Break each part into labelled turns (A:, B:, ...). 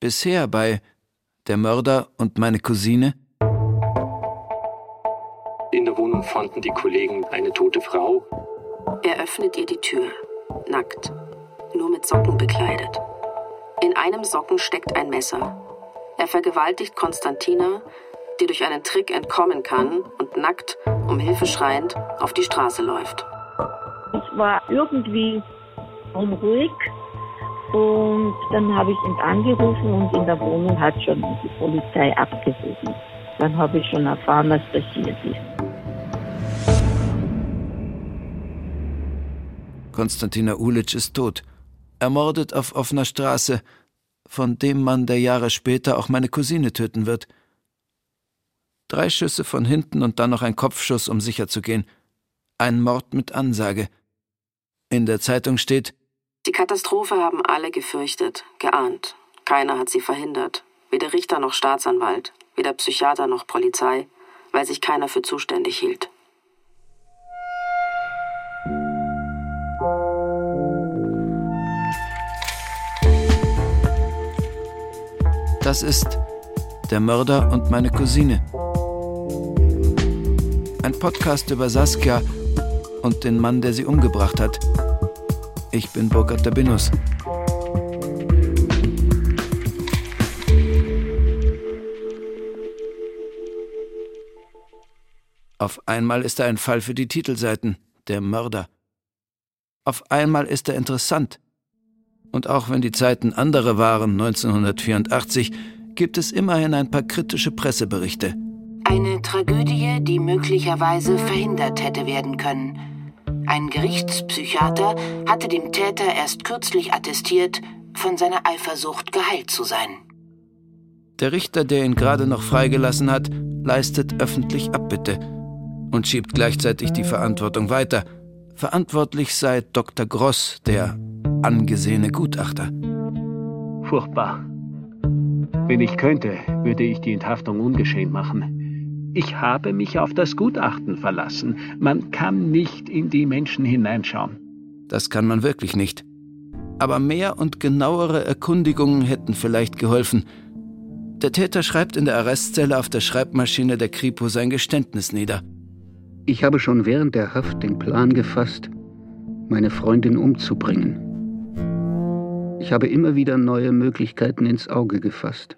A: Bisher bei Der Mörder und meine Cousine.
B: In der Wohnung fanden die Kollegen eine tote Frau.
C: Er öffnet ihr die Tür, nackt, nur mit Socken bekleidet. In einem Socken steckt ein Messer. Er vergewaltigt Konstantina, die durch einen Trick entkommen kann und nackt, um Hilfe schreiend, auf die Straße läuft.
D: Ich war irgendwie unruhig und dann habe ich ihn angerufen und in der Wohnung hat schon die Polizei abgehoben. Dann habe ich schon erfahren, was passiert ist.
A: Konstantina Ulic ist tot. Ermordet auf offener Straße, von dem Mann, der Jahre später auch meine Cousine töten wird. Drei Schüsse von hinten und dann noch ein Kopfschuss, um sicher zu gehen. Ein Mord mit Ansage. In der Zeitung steht,
C: Die Katastrophe haben alle gefürchtet, geahnt. Keiner hat sie verhindert. Weder Richter noch Staatsanwalt, weder Psychiater noch Polizei, weil sich keiner für zuständig hielt.
A: das ist Der Mörder und meine Cousine. Ein Podcast über Saskia und den Mann, der sie umgebracht hat. Ich bin Burkhard Dabinus. Auf einmal ist er ein Fall für die Titelseiten, der Mörder. Auf einmal ist er interessant. Und auch wenn die Zeiten andere waren, 1984, gibt es immerhin ein paar kritische Presseberichte.
E: Eine Tragödie, die möglicherweise verhindert hätte werden können. Ein Gerichtspsychiater hatte dem Täter erst kürzlich attestiert, von seiner Eifersucht geheilt zu sein.
A: Der Richter, der ihn gerade noch freigelassen hat, leistet öffentlich Abbitte und schiebt gleichzeitig die Verantwortung weiter. Verantwortlich sei Dr. Gross, der angesehene Gutachter.
B: Furchtbar. Wenn ich könnte, würde ich die Enthaftung ungeschehen machen. Ich habe mich auf das Gutachten verlassen. Man kann nicht in die Menschen hineinschauen.
A: Das kann man wirklich nicht. Aber mehr und genauere Erkundigungen hätten vielleicht geholfen. Der Täter schreibt in der Arrestzelle auf der Schreibmaschine der Kripo sein Geständnis nieder.
F: Ich habe schon während der Haft den Plan gefasst, meine Freundin umzubringen. Ich habe immer wieder neue Möglichkeiten ins Auge gefasst.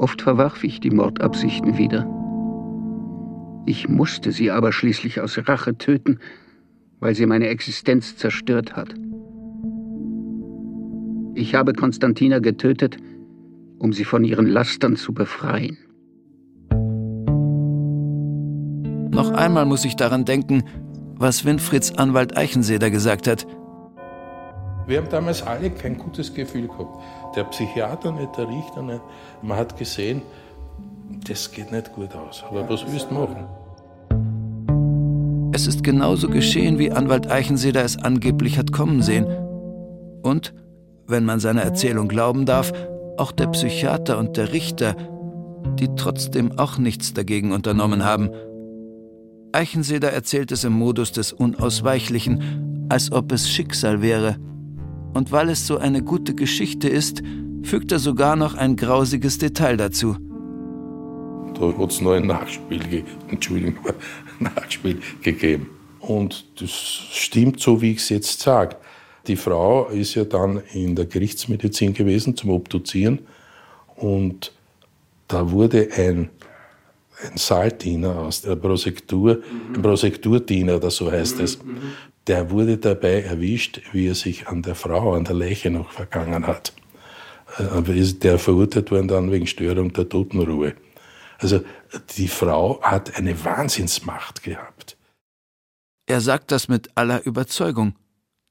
F: Oft verwarf ich die Mordabsichten wieder. Ich musste sie aber schließlich aus Rache töten, weil sie meine Existenz zerstört hat. Ich habe Konstantina getötet, um sie von ihren Lastern zu befreien.
A: Noch einmal muss ich daran denken, was Winfrieds Anwalt Eichenseder gesagt hat.
G: Wir haben damals alle kein gutes Gefühl gehabt. Der Psychiater nicht, der Richter nicht. Man hat gesehen, das geht nicht gut aus. Aber was willst du machen?
A: Es ist genauso geschehen, wie Anwalt Eichenseder es angeblich hat kommen sehen. Und, wenn man seiner Erzählung glauben darf, auch der Psychiater und der Richter, die trotzdem auch nichts dagegen unternommen haben. Eichenseder erzählt es im Modus des Unausweichlichen, als ob es Schicksal wäre. Und weil es so eine gute Geschichte ist, fügt er sogar noch ein grausiges Detail dazu.
G: Da hat es noch ein Nachspiel, ge Entschuldigung, Nachspiel gegeben. Und das stimmt so, wie ich es jetzt sage. Die Frau ist ja dann in der Gerichtsmedizin gewesen zum Obduzieren und da wurde ein, ein Saaltiener aus der Prosektur, ein Prosekturdiener oder so heißt es, der wurde dabei erwischt, wie er sich an der Frau, an der Leiche noch vergangen hat. Aber ist der verurteilt worden dann wegen Störung der Totenruhe. Also die Frau hat eine Wahnsinnsmacht gehabt.
A: Er sagt das mit aller Überzeugung.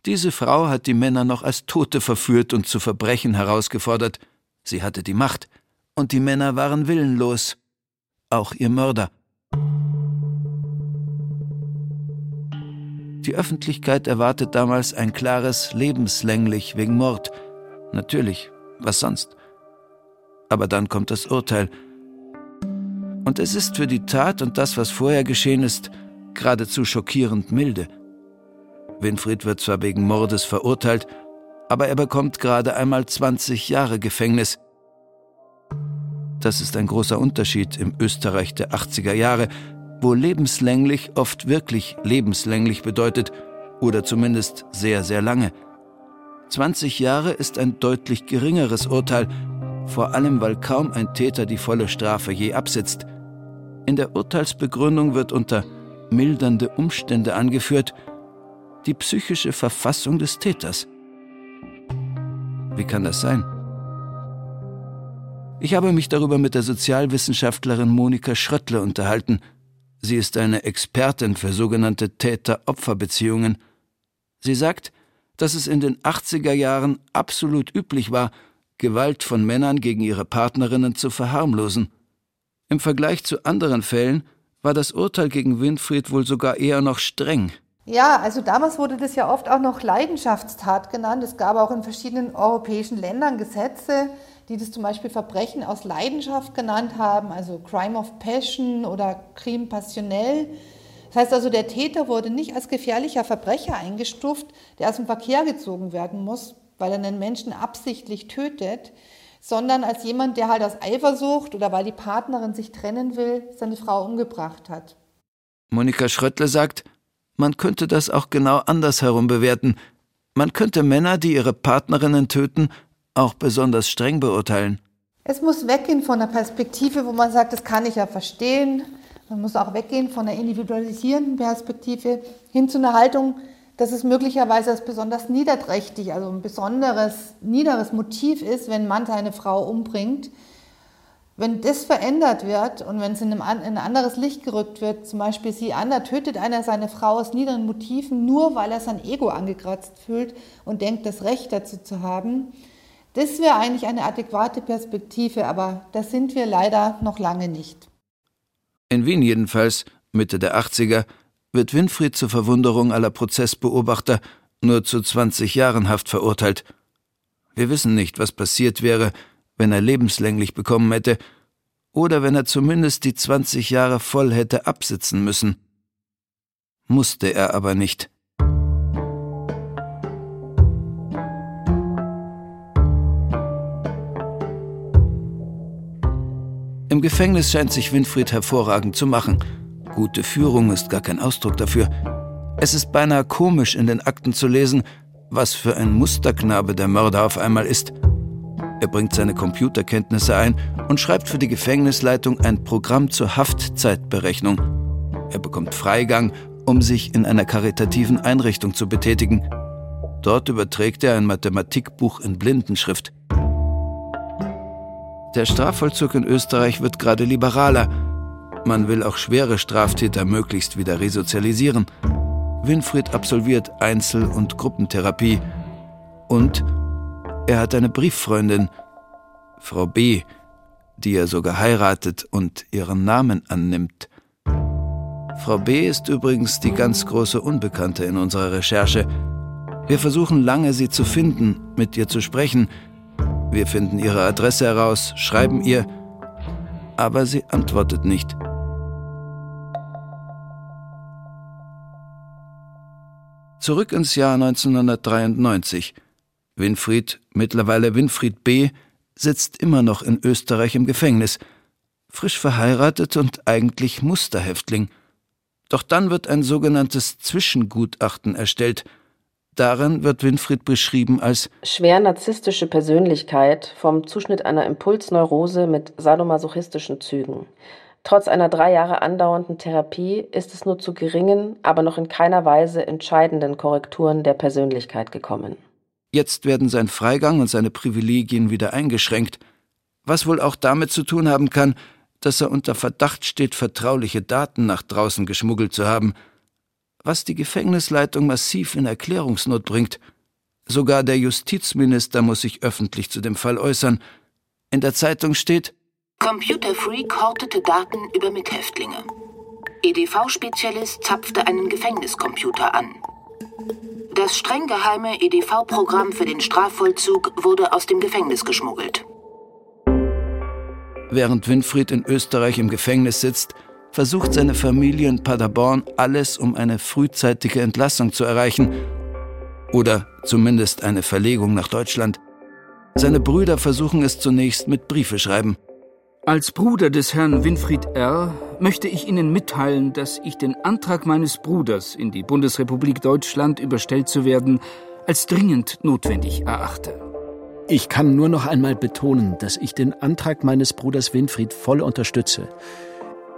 A: Diese Frau hat die Männer noch als Tote verführt und zu Verbrechen herausgefordert. Sie hatte die Macht, und die Männer waren willenlos. Auch ihr Mörder. Die Öffentlichkeit erwartet damals ein klares lebenslänglich wegen Mord. Natürlich, was sonst? Aber dann kommt das Urteil. Und es ist für die Tat und das, was vorher geschehen ist, geradezu schockierend milde. Winfried wird zwar wegen Mordes verurteilt, aber er bekommt gerade einmal 20 Jahre Gefängnis. Das ist ein großer Unterschied im Österreich der 80er Jahre, wo lebenslänglich oft wirklich lebenslänglich bedeutet oder zumindest sehr, sehr lange. 20 Jahre ist ein deutlich geringeres Urteil, vor allem weil kaum ein Täter die volle Strafe je absitzt. In der Urteilsbegründung wird unter mildernde Umstände angeführt die psychische Verfassung des Täters. Wie kann das sein? Ich habe mich darüber mit der Sozialwissenschaftlerin Monika Schröttle unterhalten. Sie ist eine Expertin für sogenannte Täter-Opfer-Beziehungen. Sie sagt, dass es in den 80er Jahren absolut üblich war, Gewalt von Männern gegen ihre Partnerinnen zu verharmlosen. Im Vergleich zu anderen Fällen war das Urteil gegen Winfried wohl sogar eher noch streng.
H: Ja, also damals wurde das ja oft auch noch Leidenschaftstat genannt. Es gab auch in verschiedenen europäischen Ländern Gesetze, die das zum Beispiel Verbrechen aus Leidenschaft genannt haben, also Crime of Passion oder Crime passionnel. Das heißt also, der Täter wurde nicht als gefährlicher Verbrecher eingestuft, der aus dem Verkehr gezogen werden muss, weil er einen Menschen absichtlich tötet, sondern als jemand, der halt aus Eifersucht oder weil die Partnerin sich trennen will, seine Frau umgebracht hat.
A: Monika Schröttle sagt, man könnte das auch genau andersherum bewerten. Man könnte Männer, die ihre Partnerinnen töten, auch besonders streng beurteilen.
H: Es muss weggehen von der Perspektive, wo man sagt, das kann ich ja verstehen. Man muss auch weggehen von der individualisierenden Perspektive hin zu einer Haltung, dass es möglicherweise als besonders niederträchtig, also ein besonderes, niederes Motiv ist, wenn man seine Frau umbringt. Wenn das verändert wird und wenn es in, einem, in ein anderes Licht gerückt wird, zum Beispiel sie an, da tötet einer seine Frau aus niederen Motiven, nur weil er sein Ego angekratzt fühlt und denkt, das Recht dazu zu haben, das wäre eigentlich eine adäquate Perspektive, aber da sind wir leider noch lange nicht.
A: In Wien jedenfalls, Mitte der 80er, wird Winfried zur Verwunderung aller Prozessbeobachter nur zu 20 Jahren Haft verurteilt. Wir wissen nicht, was passiert wäre, wenn er lebenslänglich bekommen hätte, oder wenn er zumindest die 20 Jahre voll hätte absitzen müssen. Musste er aber nicht. Im Gefängnis scheint sich Winfried hervorragend zu machen – Gute Führung ist gar kein Ausdruck dafür. Es ist beinahe komisch in den Akten zu lesen, was für ein Musterknabe der Mörder auf einmal ist. Er bringt seine Computerkenntnisse ein und schreibt für die Gefängnisleitung ein Programm zur Haftzeitberechnung. Er bekommt Freigang, um sich in einer karitativen Einrichtung zu betätigen. Dort überträgt er ein Mathematikbuch in Blindenschrift. Der Strafvollzug in Österreich wird gerade liberaler man will auch schwere Straftäter möglichst wieder resozialisieren. Winfried absolviert Einzel- und Gruppentherapie. Und er hat eine Brieffreundin, Frau B., die er sogar heiratet und ihren Namen annimmt. Frau B. ist übrigens die ganz große Unbekannte in unserer Recherche. Wir versuchen lange, sie zu finden, mit ihr zu sprechen. Wir finden ihre Adresse heraus, schreiben ihr, aber sie antwortet nicht. Zurück ins Jahr 1993. Winfried, mittlerweile Winfried B., sitzt immer noch in Österreich im Gefängnis, frisch verheiratet und eigentlich Musterhäftling. Doch dann wird ein sogenanntes Zwischengutachten erstellt. Darin wird Winfried beschrieben als
C: schwer narzisstische Persönlichkeit vom Zuschnitt einer Impulsneurose mit sadomasochistischen Zügen. Trotz einer drei Jahre andauernden Therapie ist es nur zu geringen, aber noch in keiner Weise entscheidenden Korrekturen der Persönlichkeit gekommen.
A: Jetzt werden sein Freigang und seine Privilegien wieder eingeschränkt, was wohl auch damit zu tun haben kann, dass er unter Verdacht steht, vertrauliche Daten nach draußen geschmuggelt zu haben, was die Gefängnisleitung massiv in Erklärungsnot bringt. Sogar der Justizminister muss sich öffentlich zu dem Fall äußern. In der Zeitung steht,
E: Computer Freak hortete Daten über Mithäftlinge. EDV-Spezialist zapfte einen Gefängniscomputer an. Das streng geheime EDV-Programm für den Strafvollzug wurde aus dem Gefängnis geschmuggelt.
A: Während Winfried in Österreich im Gefängnis sitzt, versucht seine Familie in Paderborn alles, um eine frühzeitige Entlassung zu erreichen. Oder zumindest eine Verlegung nach Deutschland. Seine Brüder versuchen es zunächst mit Briefeschreiben.
I: Als Bruder des Herrn Winfried R. möchte ich Ihnen mitteilen, dass ich den Antrag meines Bruders, in die Bundesrepublik Deutschland überstellt zu werden, als dringend notwendig erachte.
J: Ich kann nur noch einmal betonen, dass ich den Antrag meines Bruders Winfried voll unterstütze.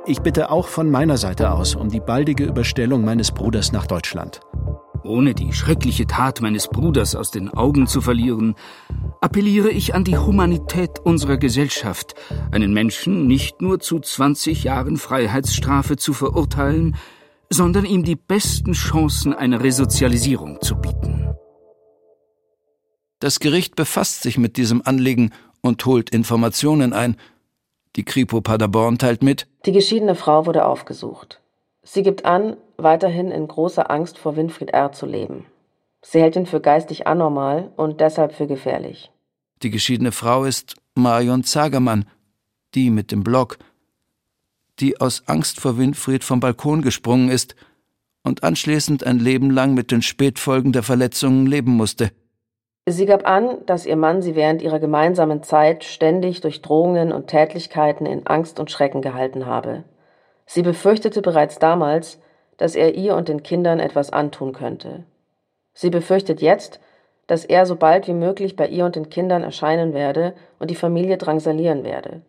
J: Ich bitte auch von meiner Seite aus um die baldige Überstellung meines Bruders nach Deutschland.
I: Ohne die schreckliche Tat meines Bruders aus den Augen zu verlieren, appelliere ich an die Humanität unserer Gesellschaft, einen Menschen nicht nur zu 20 Jahren Freiheitsstrafe zu verurteilen, sondern ihm die besten Chancen einer Resozialisierung zu bieten.
A: Das Gericht befasst sich mit diesem Anliegen und holt Informationen ein. Die Kripo Paderborn teilt mit,
C: die geschiedene Frau wurde aufgesucht. Sie gibt an, weiterhin in großer Angst vor Winfried R. zu leben. Sie hält ihn für geistig anormal und deshalb für gefährlich.
A: Die geschiedene Frau ist Marion Zagermann, die mit dem Blog, die aus Angst vor Winfried vom Balkon gesprungen ist und anschließend ein Leben lang mit den Spätfolgen der Verletzungen leben musste.
C: Sie gab an, dass ihr Mann sie während ihrer gemeinsamen Zeit ständig durch Drohungen und Tätlichkeiten in Angst und Schrecken gehalten habe. Sie befürchtete bereits damals, dass er ihr und den Kindern etwas antun könnte. Sie befürchtet jetzt, dass er so bald wie möglich bei ihr und den Kindern erscheinen werde und die Familie drangsalieren werde.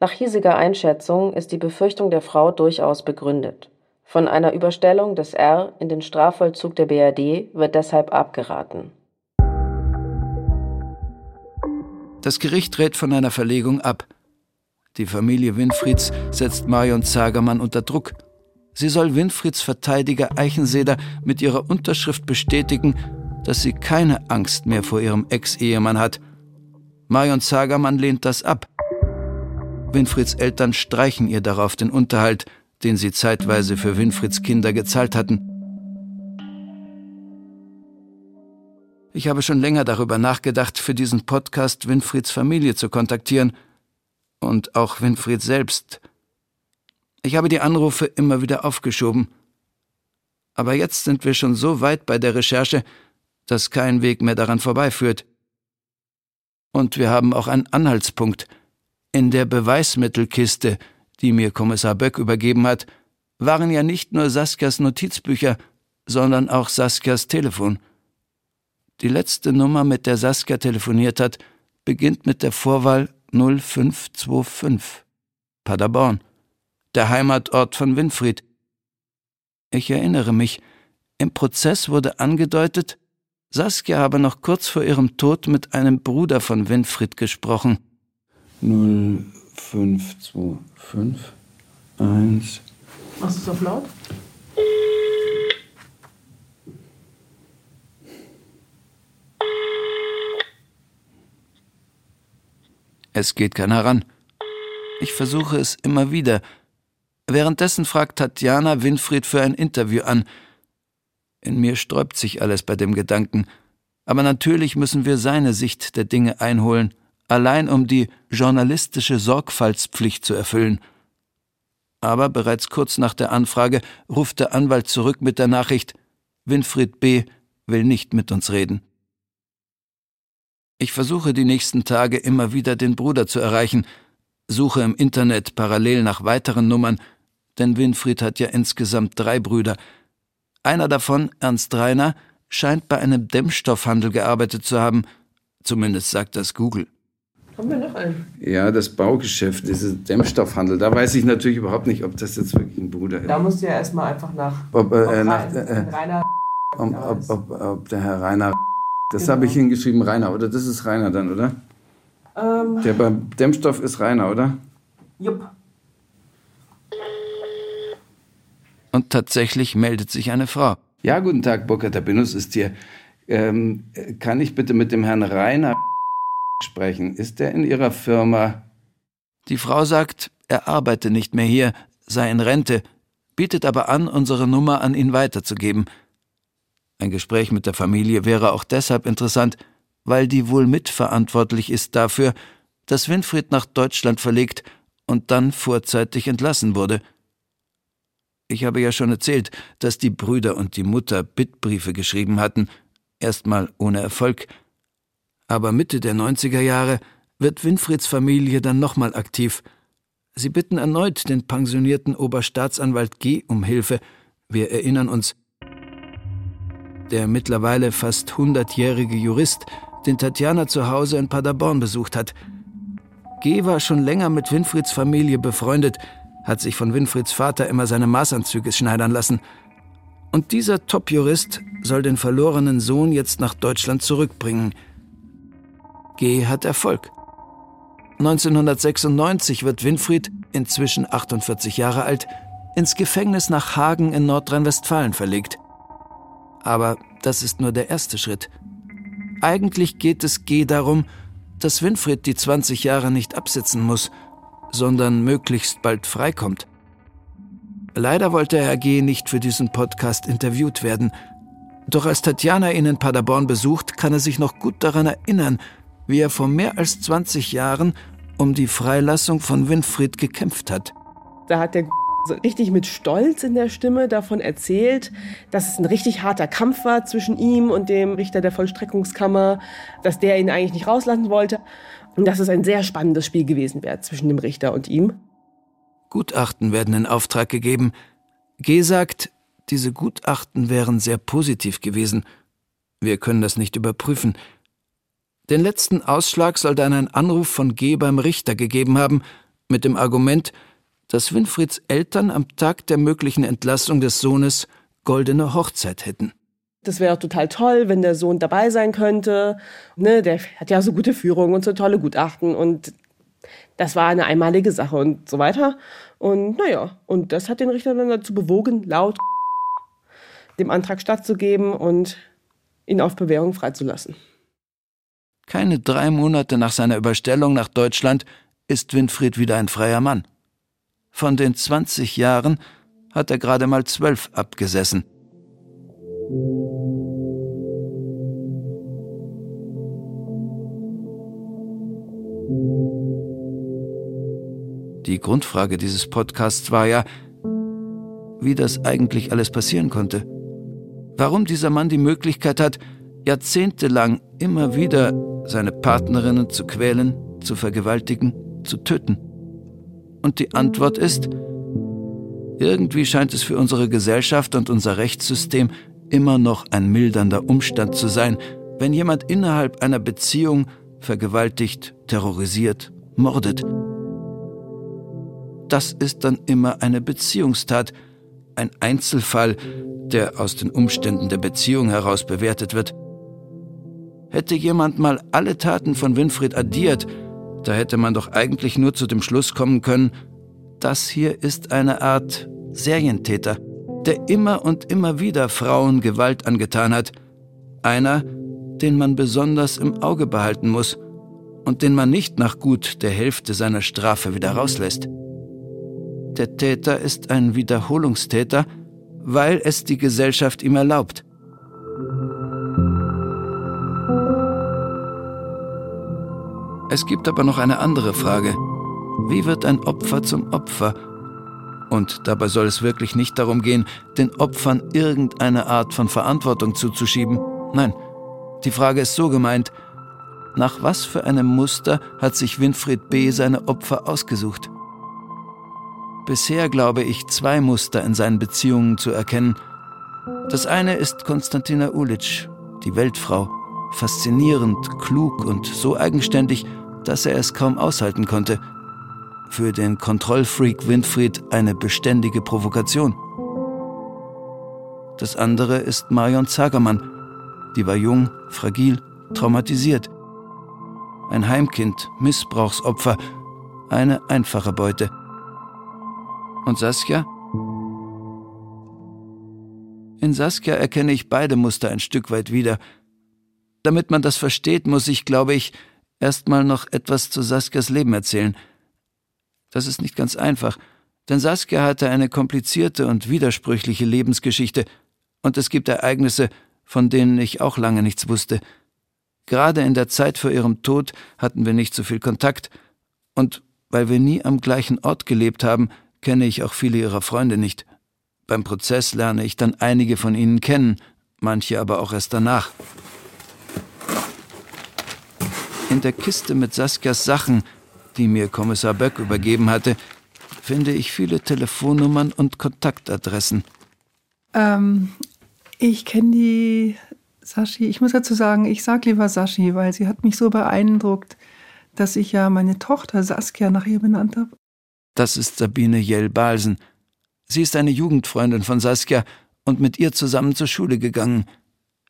C: Nach hiesiger Einschätzung ist die Befürchtung der Frau durchaus begründet. Von einer Überstellung des R in den Strafvollzug der BRD wird deshalb abgeraten.
A: Das Gericht rät von einer Verlegung ab. Die Familie Winfrieds setzt Marion Zagermann unter Druck. Sie soll Winfrieds Verteidiger Eichenseder mit ihrer Unterschrift bestätigen, dass sie keine Angst mehr vor ihrem Ex-Ehemann hat. Marion Zagermann lehnt das ab. Winfrieds Eltern streichen ihr darauf den Unterhalt, den sie zeitweise für Winfrieds Kinder gezahlt hatten. Ich habe schon länger darüber nachgedacht, für diesen Podcast Winfrieds Familie zu kontaktieren und auch Winfried selbst. Ich habe die Anrufe immer wieder aufgeschoben. Aber jetzt sind wir schon so weit bei der Recherche, dass kein Weg mehr daran vorbeiführt. Und wir haben auch einen Anhaltspunkt. In der Beweismittelkiste, die mir Kommissar Böck übergeben hat, waren ja nicht nur Saskias Notizbücher, sondern auch Saskias Telefon. Die letzte Nummer, mit der Saskia telefoniert hat, beginnt mit der Vorwahl 0525. Paderborn, der Heimatort von Winfried. Ich erinnere mich, im Prozess wurde angedeutet, Saskia habe noch kurz vor ihrem Tod mit einem Bruder von Winfried gesprochen.
G: 0525 1
C: Machst du es auf laut?
A: Es geht keiner ran. Ich versuche es immer wieder. Währenddessen fragt Tatjana Winfried für ein Interview an. In mir sträubt sich alles bei dem Gedanken. Aber natürlich müssen wir seine Sicht der Dinge einholen, allein um die journalistische Sorgfaltspflicht zu erfüllen. Aber bereits kurz nach der Anfrage ruft der Anwalt zurück mit der Nachricht, Winfried B. will nicht mit uns reden. Ich versuche die nächsten Tage immer wieder den Bruder zu erreichen, suche im Internet parallel nach weiteren Nummern, denn Winfried hat ja insgesamt drei Brüder. Einer davon, Ernst Reiner, scheint bei einem Dämmstoffhandel gearbeitet zu haben, zumindest sagt das Google.
C: Haben wir noch einen?
G: Ja, das Baugeschäft, dieser Dämmstoffhandel, da weiß ich natürlich überhaupt nicht, ob das jetzt wirklich ein Bruder ist.
C: Da musst du ja erstmal einfach nach,
G: ob, äh, nach
C: Rein-
G: äh,
C: Rainer
G: ob, ob, ob, ob der Herr Rainer, das habe ich hingeschrieben, Rainer, oder? Das ist Rainer dann, oder?
C: ähm,
G: Der beim Dämmstoff ist Rainer, oder?
C: Jupp.
A: Und tatsächlich meldet sich eine Frau.
G: Ja, guten Tag, Burkhard Tabinus ist hier. Ähm, kann ich bitte mit dem Herrn Rainer sprechen? Ist der in Ihrer Firma?
A: Die Frau sagt, er arbeite nicht mehr hier, sei in Rente, bietet aber an, unsere Nummer an ihn weiterzugeben. Ein Gespräch mit der Familie wäre auch deshalb interessant, weil die wohl mitverantwortlich ist dafür, dass Winfried nach Deutschland verlegt und dann vorzeitig entlassen wurde. Ich habe ja schon erzählt, dass die Brüder und die Mutter Bittbriefe geschrieben hatten, erstmal ohne Erfolg. Aber Mitte der 90er Jahre wird Winfrieds Familie dann nochmal aktiv. Sie bitten erneut den pensionierten Oberstaatsanwalt G. um Hilfe. Wir erinnern uns. Der mittlerweile fast hundertjährige Jurist, den Tatjana zu Hause in Paderborn besucht hat. G. war schon länger mit Winfrieds Familie befreundet, hat sich von Winfrieds Vater immer seine Maßanzüge schneidern lassen. Und dieser Top-Jurist soll den verlorenen Sohn jetzt nach Deutschland zurückbringen. G. hat Erfolg. 1996 wird Winfried, inzwischen 48 Jahre alt, ins Gefängnis nach Hagen in Nordrhein-Westfalen verlegt. Aber das ist nur der erste Schritt. Eigentlich geht es G darum, dass Winfried die 20 Jahre nicht absitzen muss, sondern möglichst bald freikommt. Leider wollte Herr G. nicht für diesen Podcast interviewt werden. Doch als Tatjana ihn in Paderborn besucht, kann er sich noch gut daran erinnern, wie er vor mehr als 20 Jahren um die Freilassung von Winfried gekämpft hat.
K: Da hat der so richtig mit Stolz in der Stimme davon erzählt, dass es ein richtig harter Kampf war zwischen ihm und dem Richter der Vollstreckungskammer, dass der ihn eigentlich nicht rauslassen wollte und dass es ein sehr spannendes Spiel gewesen wäre zwischen dem Richter und ihm.
A: Gutachten werden in Auftrag gegeben. G sagt, diese Gutachten wären sehr positiv gewesen. Wir können das nicht überprüfen. Den letzten Ausschlag soll dann ein Anruf von G beim Richter gegeben haben, mit dem Argument, dass Winfrieds Eltern am Tag der möglichen Entlassung des Sohnes goldene Hochzeit hätten.
K: Das wäre total toll, wenn der Sohn dabei sein könnte. Ne, der hat ja so gute Führung und so tolle Gutachten und das war eine einmalige Sache und so weiter. Und naja, und das hat den Richter dann dazu bewogen, laut dem Antrag stattzugeben und ihn auf Bewährung freizulassen.
A: Keine drei Monate nach seiner Überstellung nach Deutschland ist Winfried wieder ein freier Mann. Von den 20 Jahren hat er gerade mal zwölf abgesessen. Die Grundfrage dieses Podcasts war ja, wie das eigentlich alles passieren konnte. Warum dieser Mann die Möglichkeit hat, jahrzehntelang immer wieder seine Partnerinnen zu quälen, zu vergewaltigen, zu töten. Und die Antwort ist, irgendwie scheint es für unsere Gesellschaft und unser Rechtssystem immer noch ein mildernder Umstand zu sein, wenn jemand innerhalb einer Beziehung vergewaltigt, terrorisiert, mordet. Das ist dann immer eine Beziehungstat, ein Einzelfall, der aus den Umständen der Beziehung heraus bewertet wird. Hätte jemand mal alle Taten von Winfried addiert, da hätte man doch eigentlich nur zu dem Schluss kommen können, das hier ist eine Art Serientäter, der immer und immer wieder Frauen Gewalt angetan hat. Einer, den man besonders im Auge behalten muss und den man nicht nach gut der Hälfte seiner Strafe wieder rauslässt. Der Täter ist ein Wiederholungstäter, weil es die Gesellschaft ihm erlaubt. Es gibt aber noch eine andere Frage. Wie wird ein Opfer zum Opfer? Und dabei soll es wirklich nicht darum gehen, den Opfern irgendeine Art von Verantwortung zuzuschieben. Nein, die Frage ist so gemeint, nach was für einem Muster hat sich Winfried B. seine Opfer ausgesucht? Bisher glaube ich zwei Muster in seinen Beziehungen zu erkennen. Das eine ist Konstantina Ulic, die Weltfrau, faszinierend, klug und so eigenständig, dass er es kaum aushalten konnte. Für den Kontrollfreak Winfried eine beständige Provokation. Das andere ist Marion Zagermann. Die war jung, fragil, traumatisiert. Ein Heimkind, Missbrauchsopfer, eine einfache Beute. Und Saskia? In Saskia erkenne ich beide Muster ein Stück weit wieder. Damit man das versteht, muss ich, glaube ich, erstmal noch etwas zu Saskias Leben erzählen. Das ist nicht ganz einfach, denn Saskia hatte eine komplizierte und widersprüchliche Lebensgeschichte, und es gibt Ereignisse, von denen ich auch lange nichts wusste. Gerade in der Zeit vor ihrem Tod hatten wir nicht so viel Kontakt, und weil wir nie am gleichen Ort gelebt haben, kenne ich auch viele ihrer Freunde nicht. Beim Prozess lerne ich dann einige von ihnen kennen, manche aber auch erst danach. In der Kiste mit Saskias Sachen, die mir Kommissar Böck übergeben hatte, finde ich viele Telefonnummern und Kontaktadressen.
L: Ähm, ich kenne die Sashi. Ich muss dazu sagen, ich sage lieber Sashi, weil sie hat mich so beeindruckt, dass ich ja meine Tochter Saskia nach ihr benannt habe.
A: Das ist Sabine Jell-Balsen. Sie ist eine Jugendfreundin von Saskia und mit ihr zusammen zur Schule gegangen.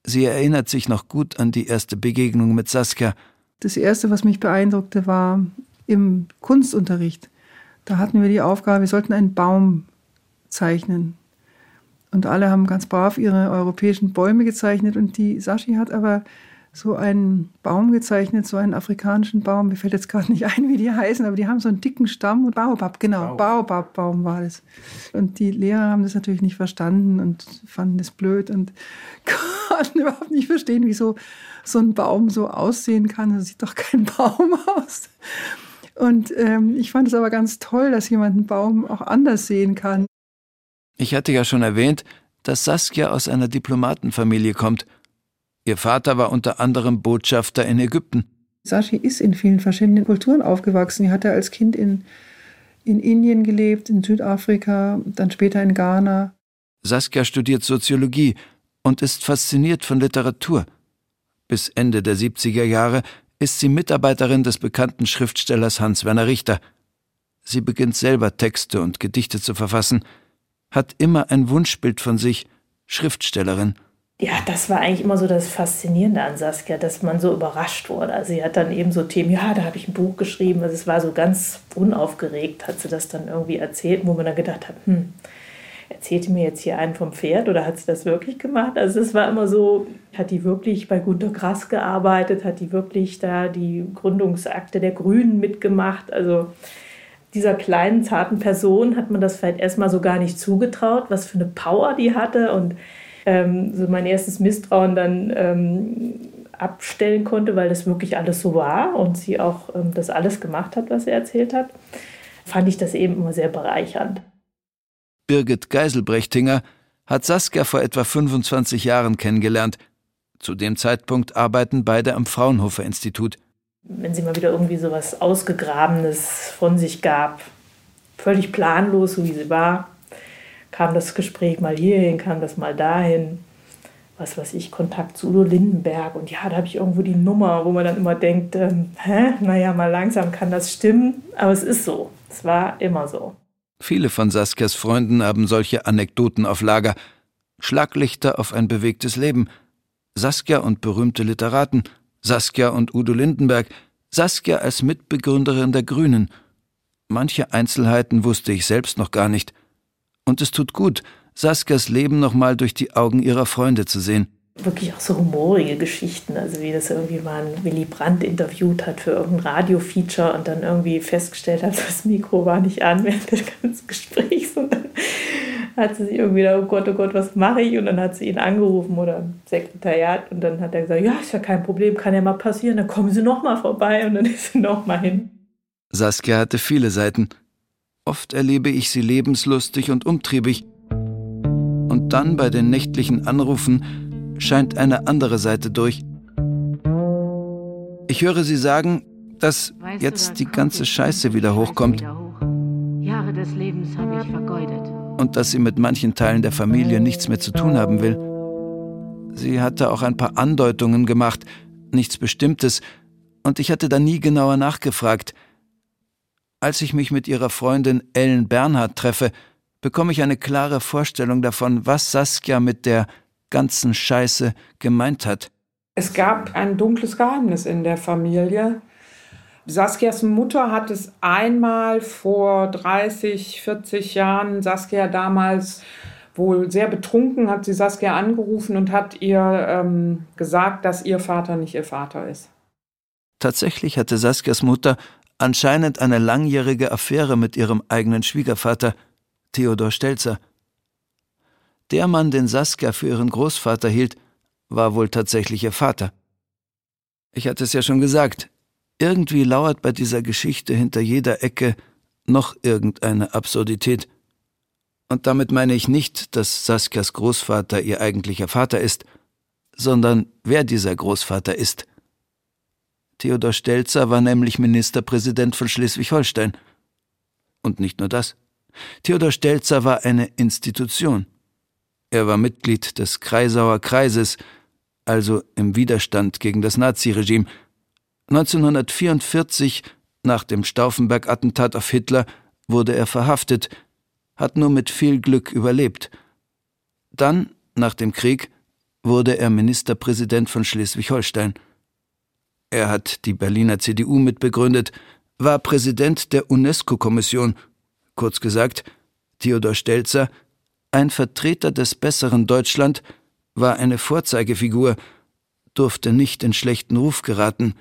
A: Sie erinnert sich noch gut an die erste Begegnung mit Saskia.
L: Das erste, was mich beeindruckte, war im Kunstunterricht. Da hatten wir die Aufgabe, wir sollten einen Baum zeichnen. Und alle haben ganz brav ihre europäischen Bäume gezeichnet und die Sashi hat aber so einen Baum gezeichnet, so einen afrikanischen Baum. Mir fällt jetzt gerade nicht ein, wie die heißen, aber die haben so einen dicken Stamm und Baobab, genau, Baobab-Baum war das. Und die Lehrer haben das natürlich nicht verstanden und fanden das blöd und konnten überhaupt nicht verstehen, wieso so ein Baum so aussehen kann. Das sieht doch kein Baum aus. Und ähm, ich fand es aber ganz toll, dass jemand einen Baum auch anders sehen kann.
A: Ich hatte ja schon erwähnt, dass Saskia aus einer Diplomatenfamilie kommt. Ihr Vater war unter anderem Botschafter in Ägypten.
L: Sashi ist in vielen verschiedenen Kulturen aufgewachsen. Sie hatte als Kind in, in Indien gelebt, in Südafrika, dann später in Ghana.
A: Saskia studiert Soziologie und ist fasziniert von Literatur. Bis Ende der 70er Jahre ist sie Mitarbeiterin des bekannten Schriftstellers Hans-Werner Richter. Sie beginnt selber Texte und Gedichte zu verfassen, hat immer ein Wunschbild von sich, Schriftstellerin.
M: Ja, das war eigentlich immer so das Faszinierende an Saskia, dass man so überrascht wurde. Also sie hat dann eben so Themen, ja, da habe ich ein Buch geschrieben. Also es war so ganz unaufgeregt, hat sie das dann irgendwie erzählt, wo man dann gedacht hat, hm, erzählte mir jetzt hier einen vom Pferd oder hat sie das wirklich gemacht? Also es war immer so, hat die wirklich bei Gunter Grass gearbeitet, hat die wirklich da die Gründungsakte der Grünen mitgemacht. Also dieser kleinen, zarten Person hat man das vielleicht erstmal so gar nicht zugetraut, was für eine Power die hatte und ähm, so mein erstes Misstrauen dann ähm, abstellen konnte, weil das wirklich alles so war und sie auch ähm, das alles gemacht hat, was er erzählt hat, fand ich das eben immer sehr bereichernd.
A: Birgit Geiselbrechtinger hat Saskia vor etwa 25 Jahren kennengelernt. Zu dem Zeitpunkt arbeiten beide am Fraunhofer Institut.
M: Wenn sie mal wieder irgendwie so was Ausgegrabenes von sich gab, völlig planlos, so wie sie war, kam das Gespräch mal hierhin, kam das mal dahin. Was weiß ich, Kontakt zu Udo Lindenberg. Und ja, da habe ich irgendwo die Nummer, wo man dann immer denkt, ähm, hä, naja, mal langsam kann das stimmen. Aber es ist so. Es war immer so.
A: Viele von Saskias Freunden haben solche Anekdoten auf Lager. Schlaglichter auf ein bewegtes Leben. Saskia und berühmte Literaten. Saskia und Udo Lindenberg. Saskia als Mitbegründerin der Grünen. Manche Einzelheiten wusste ich selbst noch gar nicht. Und es tut gut, Saskias Leben nochmal durch die Augen ihrer Freunde zu sehen.
M: Wirklich auch so humorige Geschichten, also wie das irgendwie mal ein Willy Brandt interviewt hat für irgendein Radio-Feature und dann irgendwie festgestellt hat, das Mikro war nicht an während des ganzen Gesprächs und dann hat sie sich irgendwie da, oh Gott, oh Gott, was mache ich? Und dann hat sie ihn angerufen oder im Sekretariat und dann hat er gesagt, ja, ist ja kein Problem, kann ja mal passieren, dann kommen Sie noch mal vorbei und dann ist sie noch mal hin.
A: Saskia hatte viele Seiten. Oft erlebe ich sie lebenslustig und umtriebig. Und dann bei den nächtlichen Anrufen scheint eine andere Seite durch. Ich höre sie sagen, dass weißt jetzt du, die ganze Scheiße wieder hochkommt. Wieder hoch.
N: Jahre des Lebens habe ich vergeudet.
A: Und dass sie mit manchen Teilen der Familie nichts mehr zu tun haben will. Sie hatte auch ein paar Andeutungen gemacht, nichts Bestimmtes, und ich hatte da nie genauer nachgefragt. Als ich mich mit ihrer Freundin Ellen Bernhard treffe, bekomme ich eine klare Vorstellung davon, was Saskia mit der ganzen Scheiße gemeint hat.
O: Es gab ein dunkles Geheimnis in der Familie. Saskias Mutter hat es einmal vor 30, 40 Jahren, Saskia damals wohl sehr betrunken, hat sie Saskia angerufen und hat ihr ähm, gesagt, dass ihr Vater nicht ihr Vater ist.
A: Tatsächlich hatte Saskias Mutter anscheinend eine langjährige Affäre mit ihrem eigenen Schwiegervater, Theodor Stelzer. Der Mann, den Saskia für ihren Großvater hielt, war wohl tatsächlich ihr Vater. Ich hatte es ja schon gesagt, irgendwie lauert bei dieser Geschichte hinter jeder Ecke noch irgendeine Absurdität. Und damit meine ich nicht, dass Saskias Großvater ihr eigentlicher Vater ist – sondern wer dieser Großvater ist. Theodor Stelzer war nämlich Ministerpräsident von Schleswig-Holstein. Und nicht nur das. Theodor Stelzer war eine Institution. Er war Mitglied des Kreisauer Kreises, also im Widerstand gegen das Naziregime. 1944, nach dem Stauffenberg-Attentat auf Hitler, wurde er verhaftet, hat nur mit viel Glück überlebt. Dann, nach dem Krieg, wurde er Ministerpräsident von Schleswig-Holstein. Er hat die Berliner CDU mitbegründet, war Präsident der UNESCO-Kommission, kurz gesagt, Theodor Stelzer, ein Vertreter des besseren Deutschland, war eine Vorzeigefigur, durfte nicht in schlechten Ruf geraten,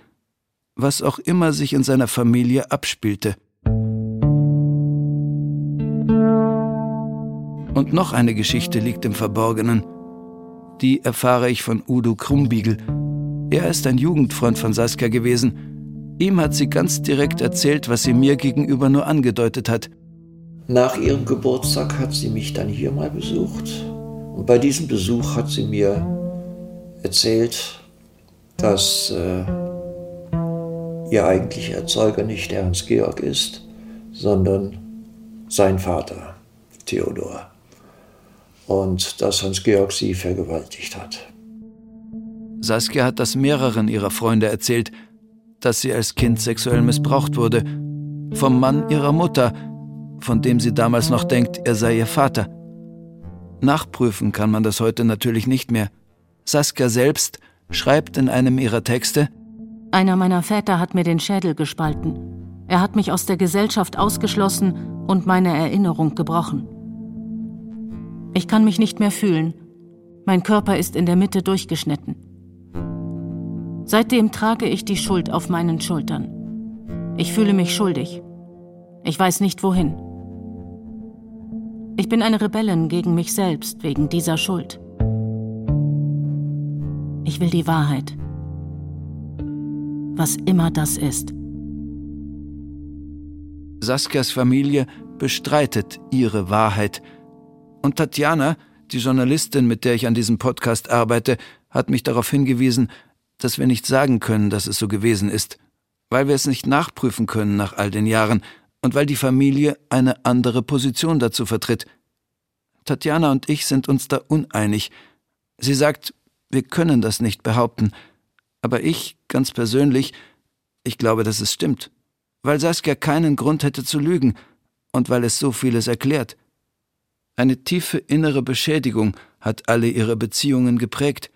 A: was auch immer sich in seiner Familie abspielte. Und noch eine Geschichte liegt im Verborgenen. Die erfahre ich von Udo Krumbiegel. Er ist ein Jugendfreund von Saskia gewesen. Ihm hat sie ganz direkt erzählt, was sie mir gegenüber nur angedeutet hat.
P: Nach ihrem Geburtstag hat sie mich dann hier mal besucht. Und bei diesem Besuch hat sie mir erzählt, dass äh, ihr eigentlicher Erzeuger nicht Ernst Georg ist, sondern sein Vater, Theodor. Und dass Hans-Georg sie vergewaltigt hat.
A: Saskia hat das mehreren ihrer Freunde erzählt, dass sie als Kind sexuell missbraucht wurde. Vom Mann ihrer Mutter, von dem sie damals noch denkt, er sei ihr Vater. Nachprüfen kann man das heute natürlich nicht mehr. Saskia selbst schreibt in einem ihrer Texte,
N: Einer meiner Väter hat mir den Schädel gespalten. Er hat mich aus der Gesellschaft ausgeschlossen und meine Erinnerung gebrochen. Ich kann mich nicht mehr fühlen. Mein Körper ist in der Mitte durchgeschnitten. Seitdem trage ich die Schuld auf meinen Schultern. Ich fühle mich schuldig. Ich weiß nicht wohin. Ich bin eine Rebellin gegen mich selbst wegen dieser Schuld. Ich will die Wahrheit. Was immer das ist.
A: Saskias Familie bestreitet ihre Wahrheit. Und Tatjana, die Journalistin, mit der ich an diesem Podcast arbeite, hat mich darauf hingewiesen, dass wir nicht sagen können, dass es so gewesen ist, weil wir es nicht nachprüfen können nach all den Jahren, und weil die Familie eine andere Position dazu vertritt. Tatjana und ich sind uns da uneinig. Sie sagt, wir können das nicht behaupten. Aber ich, ganz persönlich, ich glaube, dass es stimmt. Weil Saskia keinen Grund hätte zu lügen und weil es so vieles erklärt. Eine tiefe innere Beschädigung hat alle ihre Beziehungen geprägt.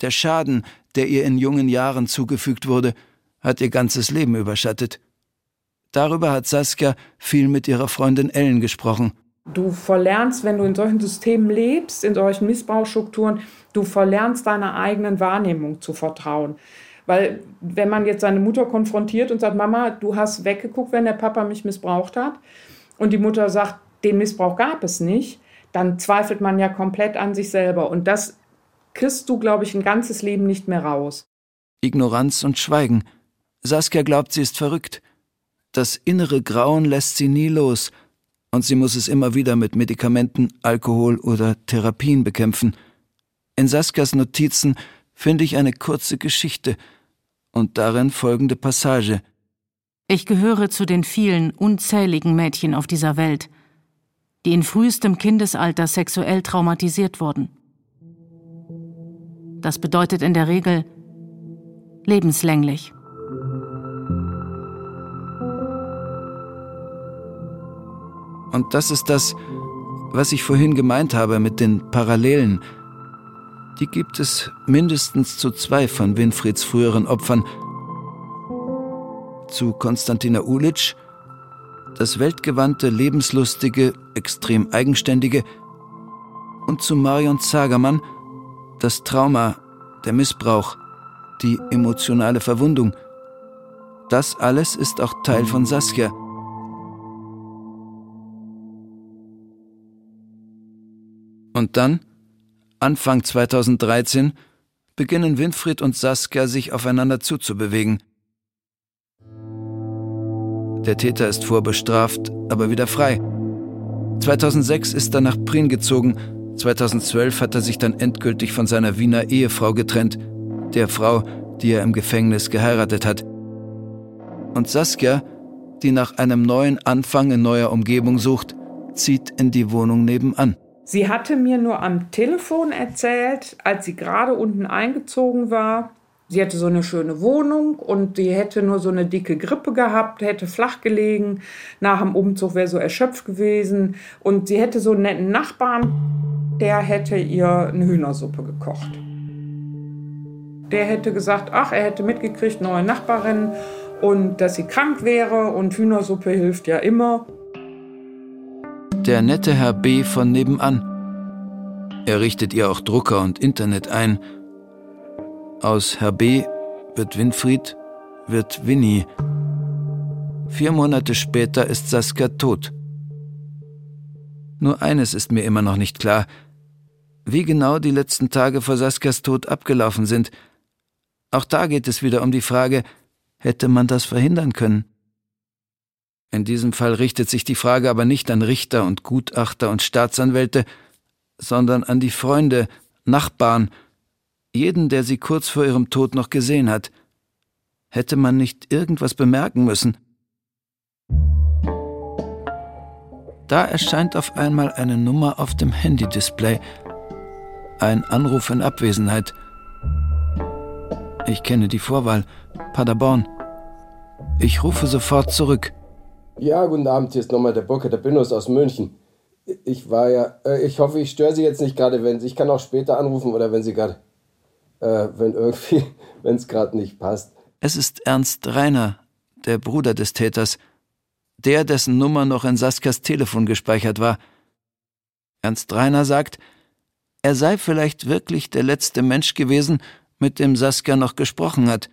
A: Der Schaden, der ihr in jungen Jahren zugefügt wurde, hat ihr ganzes Leben überschattet. Darüber hat Saskia viel mit ihrer Freundin Ellen gesprochen.
O: Du verlernst, wenn du in solchen Systemen lebst, in solchen Missbrauchsstrukturen, du verlernst deiner eigenen Wahrnehmung zu vertrauen. Weil wenn man jetzt seine Mutter konfrontiert und sagt, Mama, du hast weggeguckt, wenn der Papa mich missbraucht hat, und die Mutter sagt, den Missbrauch gab es nicht, dann zweifelt man ja komplett an sich selber. Und das kriegst du, glaube ich, ein ganzes Leben nicht mehr raus.
A: Ignoranz und Schweigen. Saskia glaubt, sie ist verrückt. Das innere Grauen lässt sie nie los, und sie muss es immer wieder mit Medikamenten, Alkohol oder Therapien bekämpfen. In Saskias Notizen finde ich eine kurze Geschichte und darin folgende Passage.
N: Ich gehöre zu den vielen, unzähligen Mädchen auf dieser Welt, die in frühestem Kindesalter sexuell traumatisiert wurden. Das bedeutet in der Regel lebenslänglich.
A: Und das ist das, was ich vorhin gemeint habe mit den Parallelen. Die gibt es mindestens zu zwei von Winfrieds früheren Opfern. Zu Konstantina Ulitsch, das weltgewandte, lebenslustige, extrem eigenständige, und zu Marion Zagermann, das Trauma, der Missbrauch, die emotionale Verwundung. Das alles ist auch Teil von Saskia. Und dann, Anfang 2013, beginnen Winfried und Saskia sich aufeinander zuzubewegen. Der Täter ist vorbestraft, aber wieder frei. 2006 ist er nach Prien gezogen, 2012 hat er sich dann endgültig von seiner Wiener Ehefrau getrennt, der Frau, die er im Gefängnis geheiratet hat. Und Saskia, die nach einem neuen Anfang in neuer Umgebung sucht, zieht in die Wohnung nebenan.
O: Sie hatte mir nur am Telefon erzählt, als sie gerade unten eingezogen war, sie hätte so eine schöne Wohnung und sie hätte nur so eine dicke Grippe gehabt, hätte flach gelegen, nach dem Umzug wäre so erschöpft gewesen und sie hätte so einen netten Nachbarn, der hätte ihr eine Hühnersuppe gekocht. Der hätte gesagt, ach, er hätte mitgekriegt, neue Nachbarin und dass sie krank wäre und Hühnersuppe hilft ja immer.
A: Der nette Herr B. von nebenan. Er richtet ihr auch Drucker und Internet ein. Aus Herr B. wird Winfried, wird Winnie. Vier Monate später ist Saskia tot. Nur eines ist mir immer noch nicht klar. Wie genau die letzten Tage vor Saskias Tod abgelaufen sind. Auch da geht es wieder um die Frage, Hätte man das verhindern können? In diesem Fall richtet sich die Frage aber nicht an Richter und Gutachter und Staatsanwälte, sondern an die Freunde, Nachbarn, jeden, der sie kurz vor ihrem Tod noch gesehen hat. Hätte man nicht irgendwas bemerken müssen? Da erscheint auf einmal eine Nummer auf dem Handy-Display. Ein Anruf in Abwesenheit. Ich kenne die Vorwahl. Paderborn. Ich rufe sofort zurück.
Q: Ja, guten Abend, hier ist nochmal der Burke, der Binus aus München. Ich war ja, äh, ich hoffe, ich störe Sie jetzt nicht gerade, wenn Sie, ich kann auch später anrufen oder wenn Sie gerade, äh, wenn irgendwie, wenn es gerade nicht passt.
A: Es ist Ernst Reiner, der Bruder des Täters, der, dessen Nummer noch in Saskias Telefon gespeichert war. Ernst Reiner sagt, er sei vielleicht wirklich der letzte Mensch gewesen, mit dem Saskia noch gesprochen hat.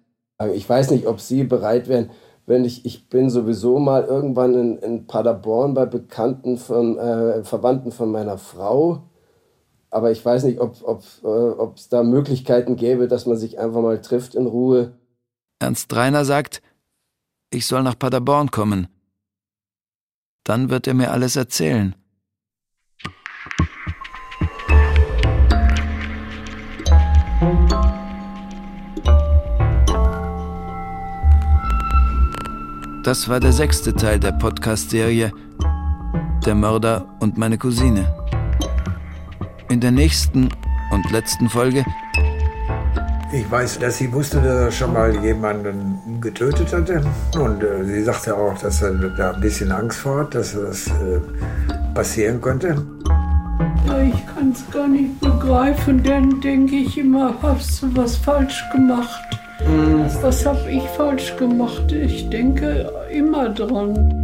Q: Ich weiß nicht, ob Sie bereit wären, wenn ich, ich bin sowieso mal irgendwann in, in Paderborn bei Bekannten von, äh, Verwandten von meiner Frau. Aber ich weiß nicht, ob es äh, da Möglichkeiten gäbe, dass man sich einfach mal trifft in Ruhe.
A: Ernst Reiner sagt, ich soll nach Paderborn kommen. Dann wird er mir alles erzählen. Das war der sechste Teil der Podcast-Serie Der Mörder und meine Cousine. In der nächsten und letzten Folge
R: ich weiß, dass sie wusste, dass er schon mal jemanden getötet hatte. Und äh, sie sagte auch, dass er da ein bisschen Angst vor hat, dass das äh, passieren könnte.
S: Ja, ich kann es gar nicht begreifen, dann denke ich immer, hast du was falsch gemacht. Was habe ich falsch gemacht? Ich denke immer dran.